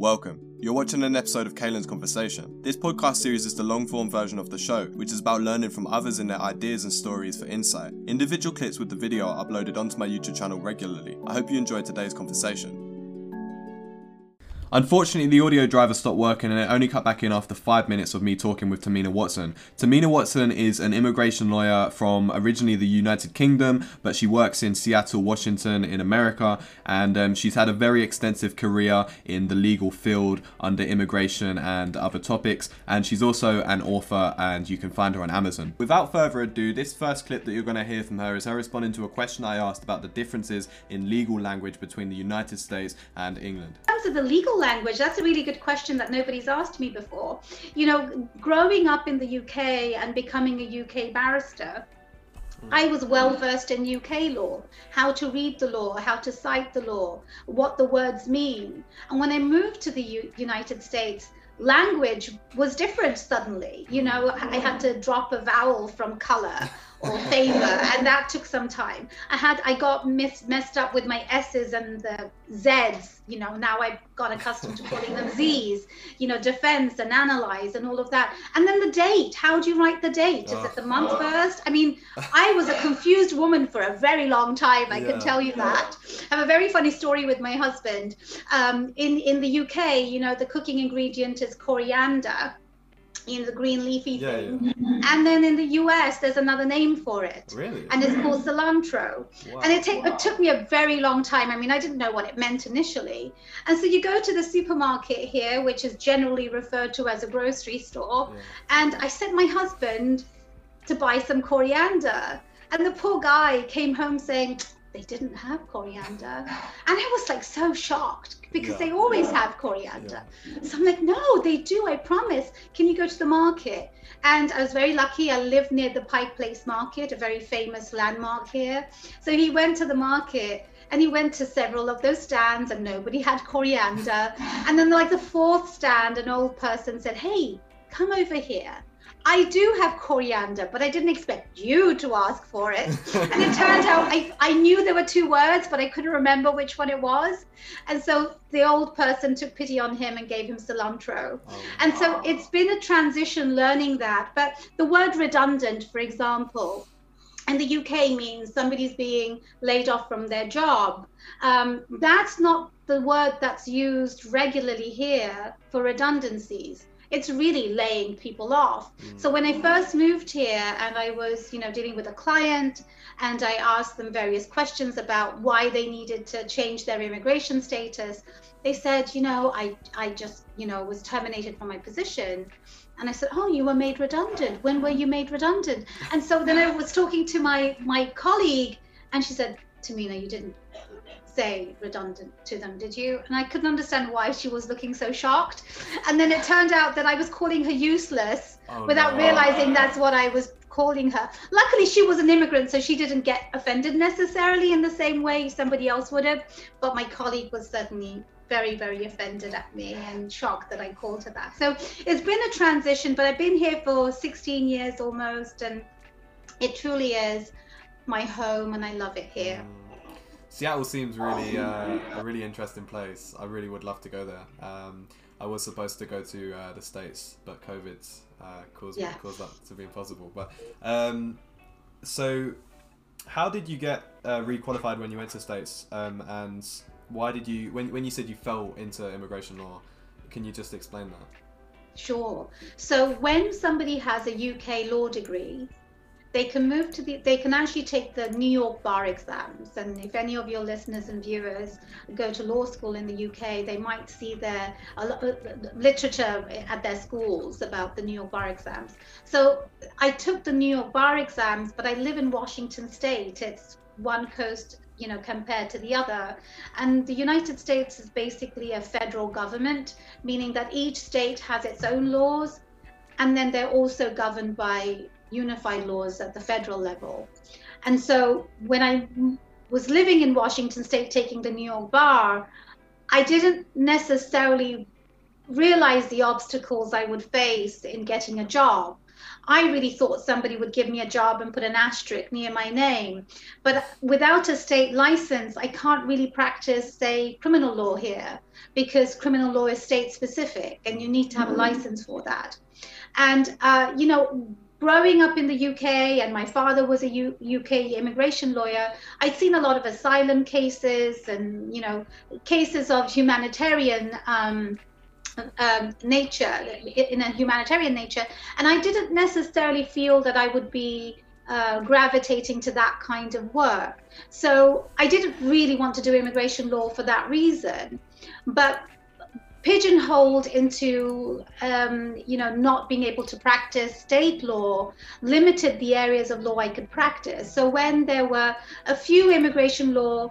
Welcome. You're watching an episode of Kailan's Conversation. This podcast series is the long form version of the show, which is about learning from others and their ideas and stories for insight. Individual clips with the video are uploaded onto my YouTube channel regularly. I hope you enjoyed today's conversation. Unfortunately, the audio driver stopped working and it only cut back in after five minutes of me talking with Tahmina Watson. Tahmina Watson is an immigration lawyer from originally the United Kingdom, but she works in Seattle, Washington, in America, and um, she's had a very extensive career in the legal field under immigration and other topics. And she's also an author, and you can find her on Amazon. Without further ado, this first clip that you're going to hear from her is her responding to a question I asked about the differences in legal language between the United States and England. In terms of the legal language? That's a really good question that nobody's asked me before. You know, growing up in the UK and becoming a UK barrister, I was well versed in UK law, how to read the law, how to cite the law, what the words mean. And when I moved to the U- United States, language was different suddenly. You know, I had to drop a vowel from color or favor and that took some time. I had i got mis- messed up with my s's and the z's you know now i've got accustomed to calling them z's you know defense and analyze and all of that. And then the date how do you write the date? Is it the month first? I mean i was a confused woman for a very long time i yeah. can tell you that. I have a very funny story with my husband. Um, in in the uk you know the cooking ingredient is coriander in the green leafy yeah, thing. Yeah. And then in the US, there's another name for it. Really? And it's called cilantro. Wow. And it, take, wow. it took me a very long time. I mean, I didn't know what it meant initially. And so you go to the supermarket here, which is generally referred to as a grocery store. Yeah. And I sent my husband to buy some coriander. And the poor guy came home saying, they didn't have coriander. And I was like so shocked because yeah. they always yeah. have coriander. Yeah. So I'm like, no, they do, I promise. Can you go to the market? And I was very lucky. I live near the Pike Place Market, a very famous landmark here. So he went to the market and he went to several of those stands and nobody had coriander. and then like the fourth stand, an old person said, hey, come over here. I do have coriander, but I didn't expect you to ask for it. and it turned out I, I knew there were two words, but I couldn't remember which one it was. And so the old person took pity on him and gave him cilantro. Oh, and so wow. it's been a transition learning that. But the word redundant, for example, in the UK means somebody's being laid off from their job. Um, that's not the word that's used regularly here for redundancies it's really laying people off. Mm. So when I first moved here and I was, you know, dealing with a client and I asked them various questions about why they needed to change their immigration status, they said, you know, I I just, you know, was terminated from my position. And I said, "Oh, you were made redundant. When were you made redundant?" And so then I was talking to my my colleague and she said, "Tahmina, you didn't say redundant to them, did you? And I couldn't understand why she was looking so shocked. And then it turned out that I was calling her useless oh, without no. realizing that's what I was calling her. Luckily, she was an immigrant, so she didn't get offended necessarily in the same way somebody else would have. But my colleague was certainly very, very offended at me and shocked that I called her that. So it's been a transition, but I've been here for 16 years almost, and it truly is my home, and I love it here. Mm. Seattle seems really uh, a really interesting place. I really would love to go there. Um, I was supposed to go to uh, the states, but COVID uh, caused yeah. caused that to be impossible. But um, so, how did you get uh, requalified when you went to states? Um, and why did you when when you said you fell into immigration law? Can you just explain that? Sure. So when somebody has a UK law degree, they can move to the they can actually take the new york bar exams. And if any of your listeners and viewers go to law school in the uk they might see their uh, literature at their schools about the new york bar exams. So i took the new york bar exams but i live in washington state. It's one coast you know compared to the other. And the united states is basically a federal government meaning that each state has its own laws and then they're also governed by unified laws at the federal level. And so when I was living in Washington state taking the New York bar, I didn't necessarily realize the obstacles I would face in getting a job. I really thought somebody would give me a job and put an asterisk near my name. But without a state license, I can't really practice, say, criminal law here because criminal law is state specific and you need to have a license for that. And, uh, you know, growing up in the UK, and my father was a U- UK immigration lawyer, I'd seen a lot of asylum cases and you know cases of humanitarian um, um, nature in a humanitarian nature, and I didn't necessarily feel that I would be uh, gravitating to that kind of work. So I didn't really want to do immigration law for that reason, but pigeonholed into um, you know not being able to practice state law limited the areas of law I could practice. So when there were a few immigration law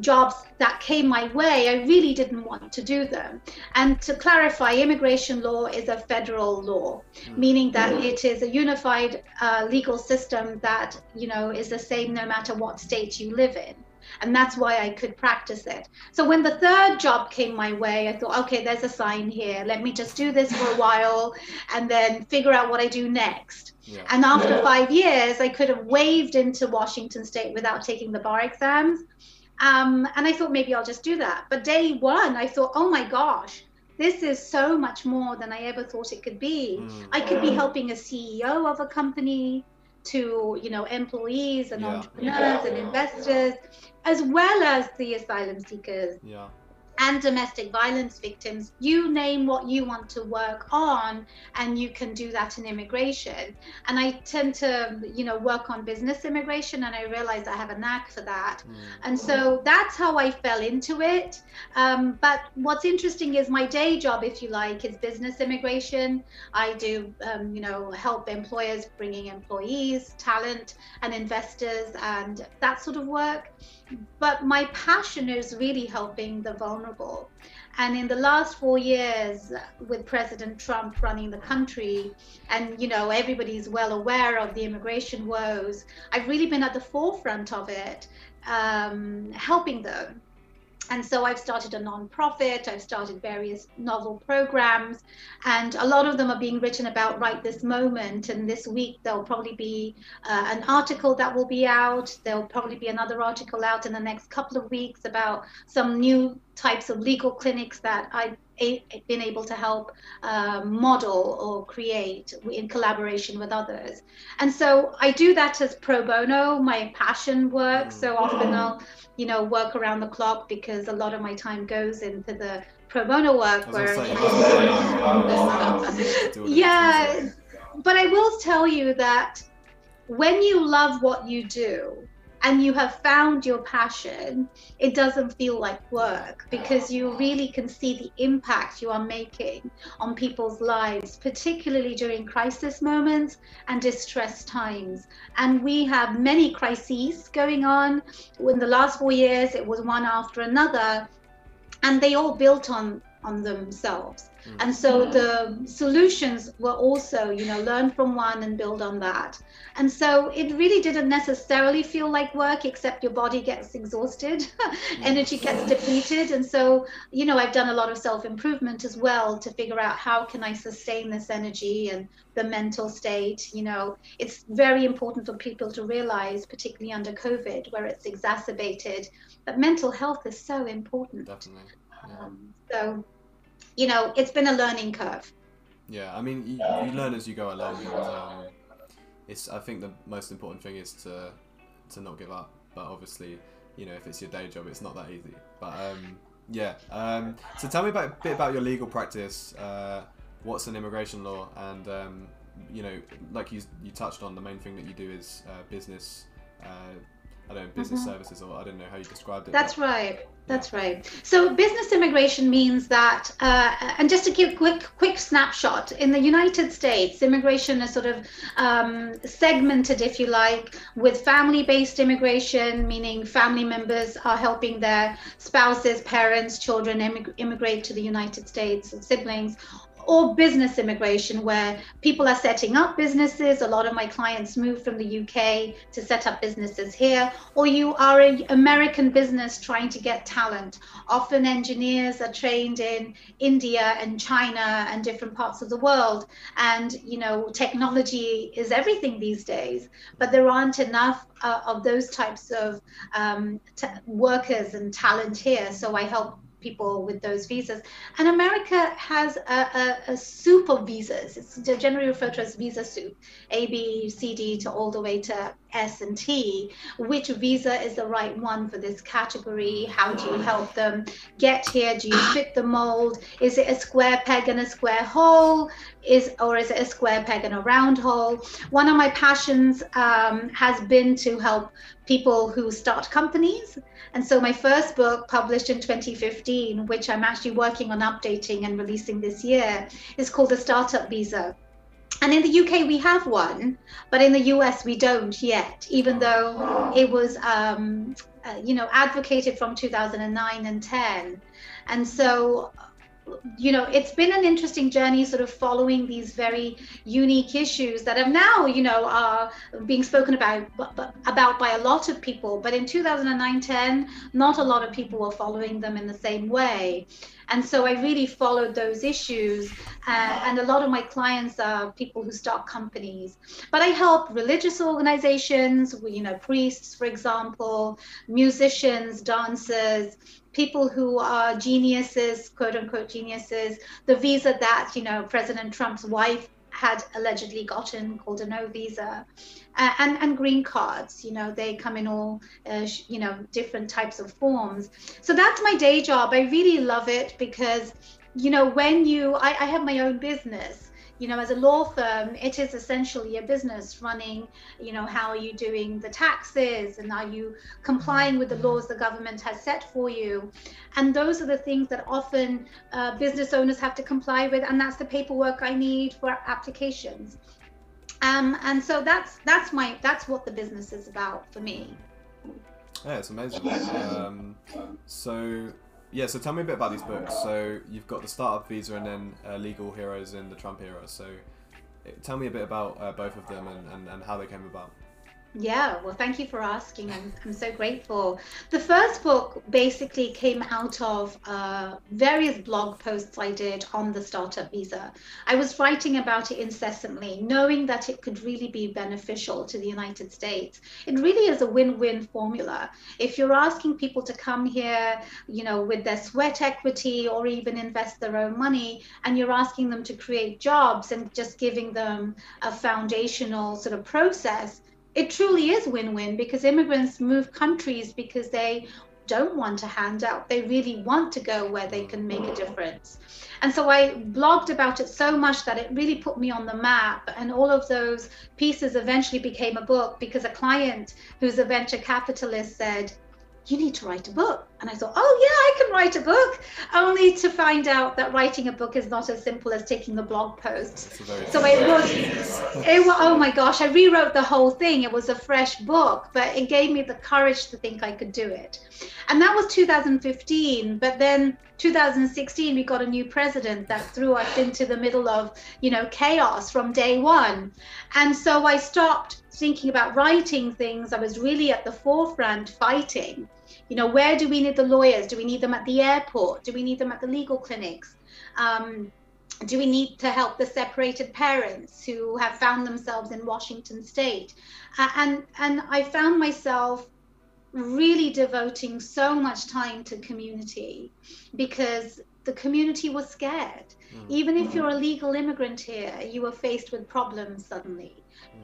jobs that came my way, I really didn't want to do them. And to clarify, immigration law is a federal law, mm. meaning that it is a unified uh, legal system that you know is the same no matter what state you live in and that's why I could practice it. So when the third job came my way, I thought, okay, there's a sign here. Let me just do this for a while and then figure out what I do next. Yeah. And after yeah. five years, I could have waved into Washington State without taking the bar exams. Um, and I thought maybe I'll just do that. But day one, I thought, oh my gosh, this is so much more than I ever thought it could be. Mm. I could be helping a CEO of a company to, you know, employees and yeah. entrepreneurs and investors as well as the asylum seekers. Yeah and domestic violence victims. You name what you want to work on, and you can do that in immigration. And I tend to, you know, work on business immigration, and I realize I have a knack for that. Mm. And so that's how I fell into it. Um, but what's interesting is my day job, if you like, is business immigration. I do, um, you know, help employers bringing employees, talent, and investors, and that sort of work but my passion is really helping the vulnerable. And in the last four years, with President Trump running the country, and you know everybody's well aware of the immigration woes, I've really been at the forefront of it, um, helping them and so I've started a nonprofit, I've started various novel programs, and a lot of them are being written about right this moment. And this week, there'll probably be uh, an article that will be out. There'll probably be another article out in the next couple of weeks about some new types of legal clinics that I've been able to help uh, model or create in collaboration with others. And so I do that as pro bono, my passion work. So often I'll you know, work around the clock because a lot of my time goes into the pro bono work. Where, yeah, but I will tell you that when you love what you do, and you have found your passion, it doesn't feel like work because you really can see the impact you are making on people's lives, particularly during crisis moments and distress times. And we have many crises going on. In the last four years, it was one after another, and they all built on on themselves. Mm. And so the solutions were also, you know, learn from one and build on that. And so it really didn't necessarily feel like work, except your body gets exhausted, energy gets depleted. And so, you know, I've done a lot of self improvement as well to figure out how can I sustain this energy and the mental state. You know, it's very important for people to realize, particularly under COVID, where it's exacerbated, that mental health is so important. Definitely. Yeah. Um, so, you know, it's been a learning curve. Yeah, I mean, you, you learn as you go along. And, um, it's I think the most important thing is to to not give up. But obviously, you know, if it's your day job, it's not that easy. But um, yeah. Um, so tell me about a bit about your legal practice. Uh, what's an immigration law? And um, you know, like you you touched on, the main thing that you do is uh, business. Uh, I don't know, business mm-hmm. services, or I don't know how you described it. That's right. That's right. So business immigration means that, uh, and just to give a quick quick snapshot, in the United States, immigration is sort of um, segmented, if you like, with family-based immigration, meaning family members are helping their spouses, parents, children immig- immigrate to the United States, siblings, or business immigration, where people are setting up businesses. A lot of my clients move from the UK to set up businesses here, or you are an American business trying to get talent. Often engineers are trained in India and China and different parts of the world. And, you know, technology is everything these days, but there aren't enough uh, of those types of um, t- workers and talent here. So I help people with those visas. And America has a, a, a, soup of visas. It's generally referred to as visa soup, A, B, C, D to all the way to S and T. Which visa is the right one for this category? How do you help them get here? Do you fit the mold? Is it a square peg and a square hole? Is or is it a square peg and a round hole? One of my passions um, has been to help people who start companies and so my first book, published in 2015, which I'm actually working on updating and releasing this year, is called The Startup Visa. And in the UK, we have one, but in the US, we don't yet, even though it was, um, uh, you know, advocated from 2009 and 10. And so you know it's been an interesting journey sort of following these very unique issues that have now you know are being spoken about about by a lot of people. But in 2009-10 not a lot of people were following them in the same way. And so i really followed those issues uh, and a lot of my clients are people who start companies. But i help religious organizations you know priests for example musicians dancers people who are geniuses, quote unquote geniuses, the visa that, you know, President Trump's wife had allegedly gotten called a no visa uh, and and green cards you know they come in all uh, you know different types of forms. So that's my day job. I really love it because you know when you I, I have my own business you know, as a law firm, it is essentially a business running, you know, how are you doing the taxes and are you complying with the laws the government has set for you? And those are the things that often uh, business owners have to comply with. And that's the paperwork I need for applications. Um, and so that's that's my that's what the business is about for me. Yeah, it's amazing. Um, so yeah, so tell me a bit about these books. So you've got the startup visa and then uh, legal heroes in the Trump era. So eh, tell me a bit about uh, both of them and, and, and how they came about. Yeah, well, thank you for asking. I'm, I'm so grateful. The first book basically came out of uh, various blog posts I did on the startup visa. I was writing about it incessantly, knowing that it could really be beneficial to the United States. It really is a win win formula. If you're asking people to come here, you know, with their sweat equity or even invest their own money, and you're asking them to create jobs and just giving them a foundational sort of process it truly is win-win because immigrants move countries because they don't want a handout. They really want to go where they can make a difference. And so I blogged about it so much that it really put me on the map. And all of those pieces eventually became a book because a client who's a venture capitalist said, you need to write a book. And I thought, oh, yeah, I can write a book, only to find out that writing a book is not as simple as taking the blog posts. So it was, it was, oh my gosh, I rewrote the whole thing. It was a fresh book, but it gave me the courage to think I could do it. And that was 2015. But then 2016, we got a new president that threw us into the middle of, you know, chaos from day one. And so I stopped thinking about writing things. I was really at the forefront fighting you know, where do we need the lawyers? Do we need them at the airport? Do we need them at the legal clinics? Um, do we need to help the separated parents who have found themselves in Washington State? And and I found myself really devoting so much time to community because the community was scared. Mm. Even if you're a legal immigrant here, you are faced with problems suddenly.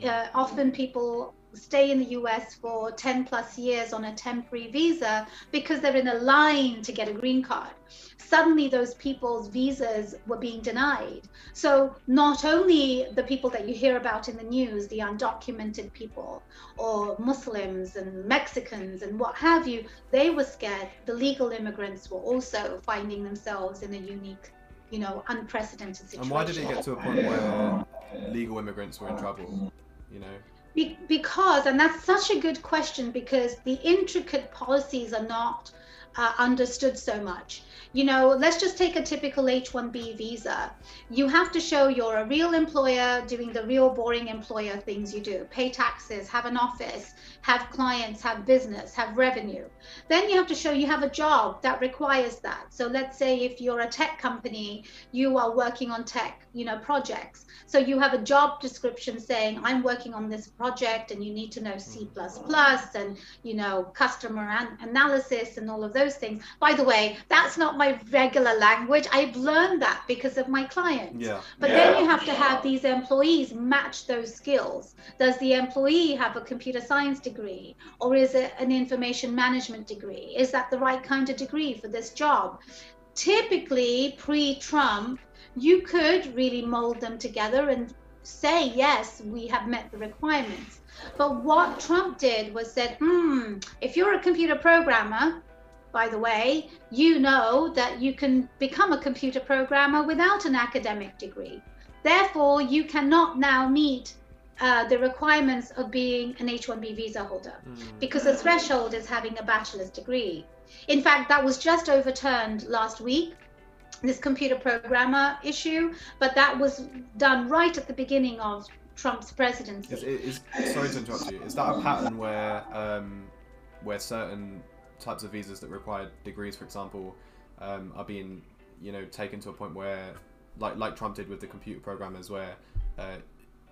Mm. Uh, often people stay in the US for 10 plus years on a temporary visa because they're in a line to get a green card. Suddenly, those people's visas were being denied. So, not only the people that you hear about in the news, the undocumented people, or Muslims and Mexicans and what have you, they were scared. The legal immigrants were also finding themselves in a unique you know, unprecedented situation. And why did it get to a point where legal immigrants were in trouble? You know, be- because, and that's such a good question, because the intricate policies are not uh, understood so much you know, let's just take a typical H-1B visa. You have to show you're a real employer doing the real boring employer things you do. Pay taxes, have an office, have clients, have business, have revenue. Then you have to show you have a job that requires that. So let's say if you're a tech company, you are working on tech, you know, projects. So you have a job description saying, I'm working on this project and you need to know C++ and, you know, customer an- analysis and all of those things. By the way, that's not my regular language. I've learned that because of my clients. Yeah. But yeah. then you have to have these employees match those skills. Does the employee have a computer science degree or is it an information management degree? Is that the right kind of degree for this job? Typically, pre Trump, you could really mold them together and say, yes, we have met the requirements. But what Trump did was said, hmm, if you're a computer programmer, by the way, you know that you can become a computer programmer without an academic degree. Therefore, you cannot now meet uh, the requirements of being an H 1B visa holder mm. because the threshold is having a bachelor's degree. In fact, that was just overturned last week, this computer programmer issue, but that was done right at the beginning of Trump's presidency. Is, is, sorry to interrupt you. Is that a pattern where um, where certain types of visas that require degrees, for example, um, are being you know taken to a point where, like like Trump did with the computer programmers, where uh,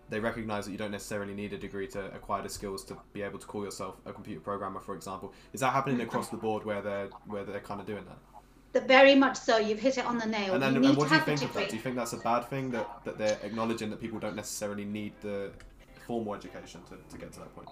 they recognize that you don't necessarily need a degree to acquire the skills to be able to call yourself a computer programmer, for example. Is that happening across the board where they're where they're kind of doing that? The, very much so. You've hit it on the nail. And then, and what do you think of that? Do you think that's a bad thing that, that they're acknowledging that people don't necessarily need the formal education to, to get to that point?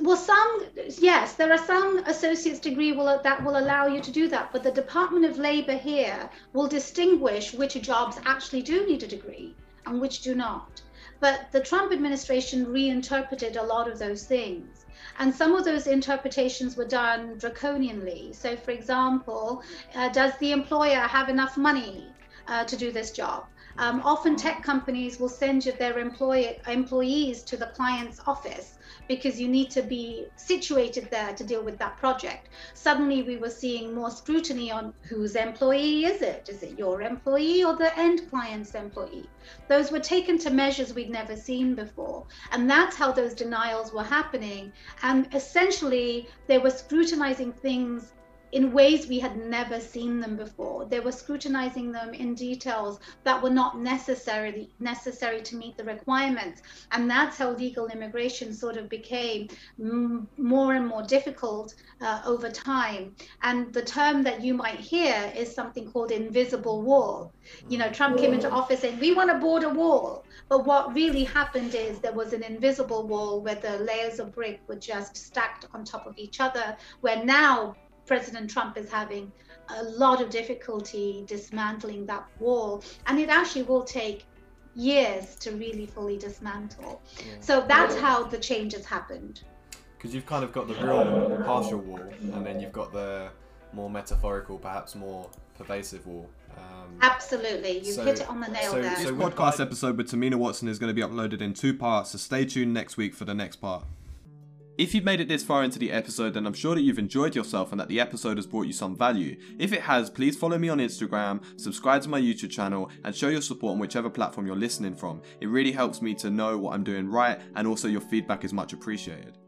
Well some yes there are some associate's degree will, that will allow you to do that but the department of labor here will distinguish which jobs actually do need a degree and which do not. But the trump administration reinterpreted a lot of those things. And some of those interpretations were done draconianly. So for example uh, does the employer have enough money uh, to do this job? Um, often tech companies will send their employee, employees to the client's office because you need to be situated there to deal with that project. Suddenly, we were seeing more scrutiny on whose employee is it? Is it your employee or the end client's employee? Those were taken to measures we'd never seen before. And that's how those denials were happening. And essentially, they were scrutinizing things in ways we had never seen them before. They were scrutinizing them in details that were not necessarily necessary to meet the requirements. And that's how legal immigration sort of became m- more and more difficult uh, over time. And the term that you might hear is something called invisible wall. You know, Trump came into office saying, we want a border wall. But what really happened is there was an invisible wall where the layers of brick were just stacked on top of each other, where now President Trump is having a lot of difficulty dismantling that wall. And it actually will take years to really fully dismantle. Yeah. So that's how the changes happened. Because you've kind of got the real partial wall, and then you've got the more metaphorical, perhaps more pervasive wall. Um, Absolutely, you so, hit it on the nail so, there. So, podcast episode with Tahmina Watson is going to be uploaded in two parts. So stay tuned next week for the next part. If you've made it this far into the episode, then I'm sure that you've enjoyed yourself and that the episode has brought you some value. If it has, please follow me on Instagram, subscribe to my YouTube channel, and show your support on whichever platform you're listening from. It really helps me to know what I'm doing right, and also your feedback is much appreciated.